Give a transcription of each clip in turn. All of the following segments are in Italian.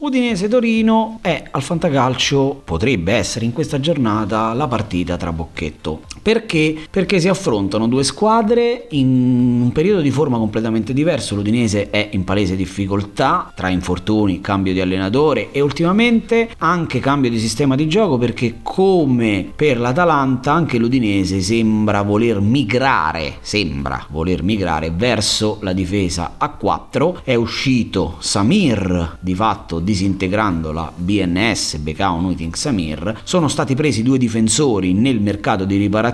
Udinese-Torino è al fantacalcio, potrebbe essere in questa giornata la partita tra Bocchetto. Perché? Perché si affrontano due squadre in un periodo di forma completamente diverso. L'Udinese è in palese difficoltà tra infortuni, cambio di allenatore e ultimamente anche cambio di sistema di gioco perché come per l'Atalanta anche l'Udinese sembra voler migrare, sembra voler migrare verso la difesa a 4. È uscito Samir di fatto disintegrando la BNS Becao Nuiting Samir, sono stati presi due difensori nel mercato di riparazione,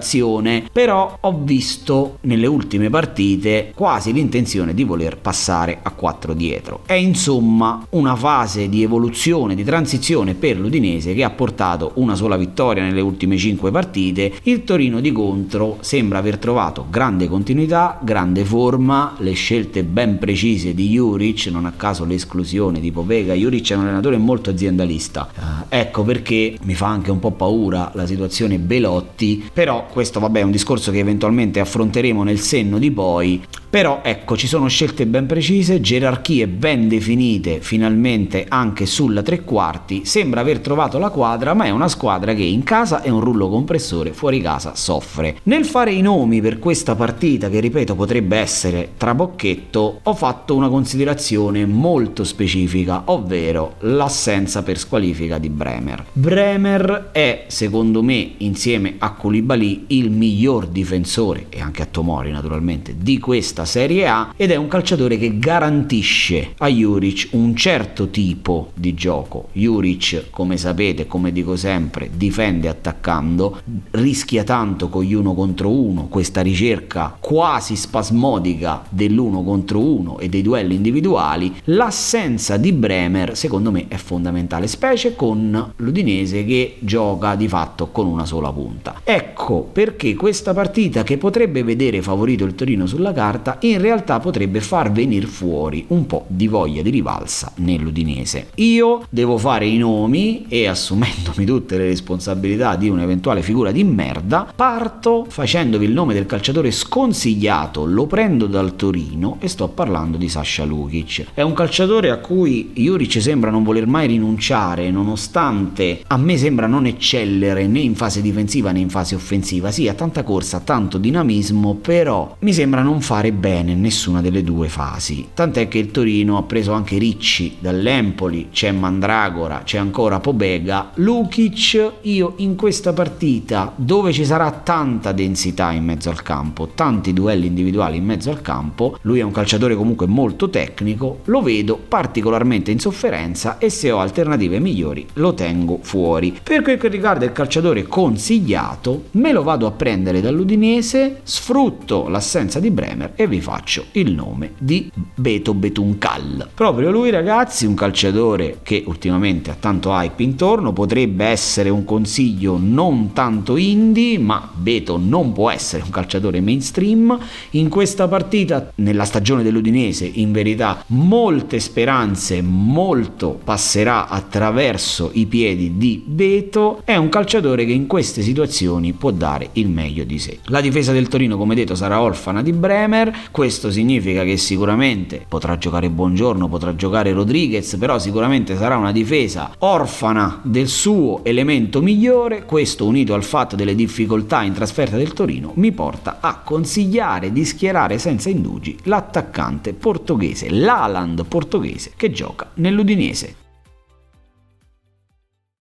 però ho visto nelle ultime partite quasi l'intenzione di voler passare a 4 dietro. È insomma una fase di evoluzione, di transizione per l'Udinese che ha portato una sola vittoria nelle ultime 5 partite. Il Torino di contro sembra aver trovato grande continuità, grande forma, le scelte ben precise di Juric, non a caso l'esclusione di Popega. Juric è un allenatore molto aziendalista. Uh, ecco perché mi fa anche un po' paura la situazione Belotti, però questo vabbè è un discorso che eventualmente affronteremo nel senno di poi. Però ecco, ci sono scelte ben precise, gerarchie ben definite finalmente anche sulla tre quarti. Sembra aver trovato la quadra, ma è una squadra che in casa è un rullo compressore, fuori casa soffre. Nel fare i nomi per questa partita, che ripeto potrebbe essere trabocchetto, ho fatto una considerazione molto specifica, ovvero l'assenza per squalifica di Bremer. Bremer è, secondo me, insieme a Koulibaly, il miglior difensore, e anche a Tomori naturalmente, di questa Serie A ed è un calciatore che garantisce a Juric un certo tipo di gioco. Juric, come sapete, come dico sempre, difende attaccando, rischia tanto con gli uno contro uno, questa ricerca quasi spasmodica dell'uno contro uno e dei duelli individuali. L'assenza di Bremer, secondo me, è fondamentale, specie con l'Udinese che gioca di fatto con una sola punta. Ecco perché questa partita che potrebbe vedere favorito il Torino sulla carta in realtà potrebbe far venire fuori un po' di voglia di rivalsa nell'Udinese. Io devo fare i nomi e assumendomi tutte le responsabilità di un'eventuale figura di merda, parto facendovi il nome del calciatore sconsigliato, lo prendo dal Torino e sto parlando di Sasha Lukic. È un calciatore a cui Juric sembra non voler mai rinunciare, nonostante a me sembra non eccellere né in fase difensiva né in fase offensiva. Sì, ha tanta corsa, tanto dinamismo, però mi sembra non fare bene bene nessuna delle due fasi. Tant'è che il Torino ha preso anche Ricci dall'Empoli, c'è Mandragora, c'è ancora Pobega. Lukic, io in questa partita dove ci sarà tanta densità in mezzo al campo, tanti duelli individuali in mezzo al campo, lui è un calciatore comunque molto tecnico, lo vedo particolarmente in sofferenza e se ho alternative migliori lo tengo fuori. Per quel che riguarda il calciatore consigliato, me lo vado a prendere dall'Udinese, sfrutto l'assenza di Bremer e vi faccio il nome di Beto Betuncal. Proprio lui ragazzi, un calciatore che ultimamente ha tanto hype intorno, potrebbe essere un consiglio non tanto indie, ma Beto non può essere un calciatore mainstream. In questa partita, nella stagione dell'Udinese, in verità molte speranze, molto passerà attraverso i piedi di Beto. È un calciatore che in queste situazioni può dare il meglio di sé. La difesa del Torino, come detto, sarà orfana di Bremer, questo significa che sicuramente potrà giocare Buongiorno, potrà giocare Rodriguez, però sicuramente sarà una difesa orfana del suo elemento migliore. Questo unito al fatto delle difficoltà in trasferta del Torino mi porta a consigliare di schierare senza indugi l'attaccante portoghese, l'Aland portoghese che gioca nell'Udinese.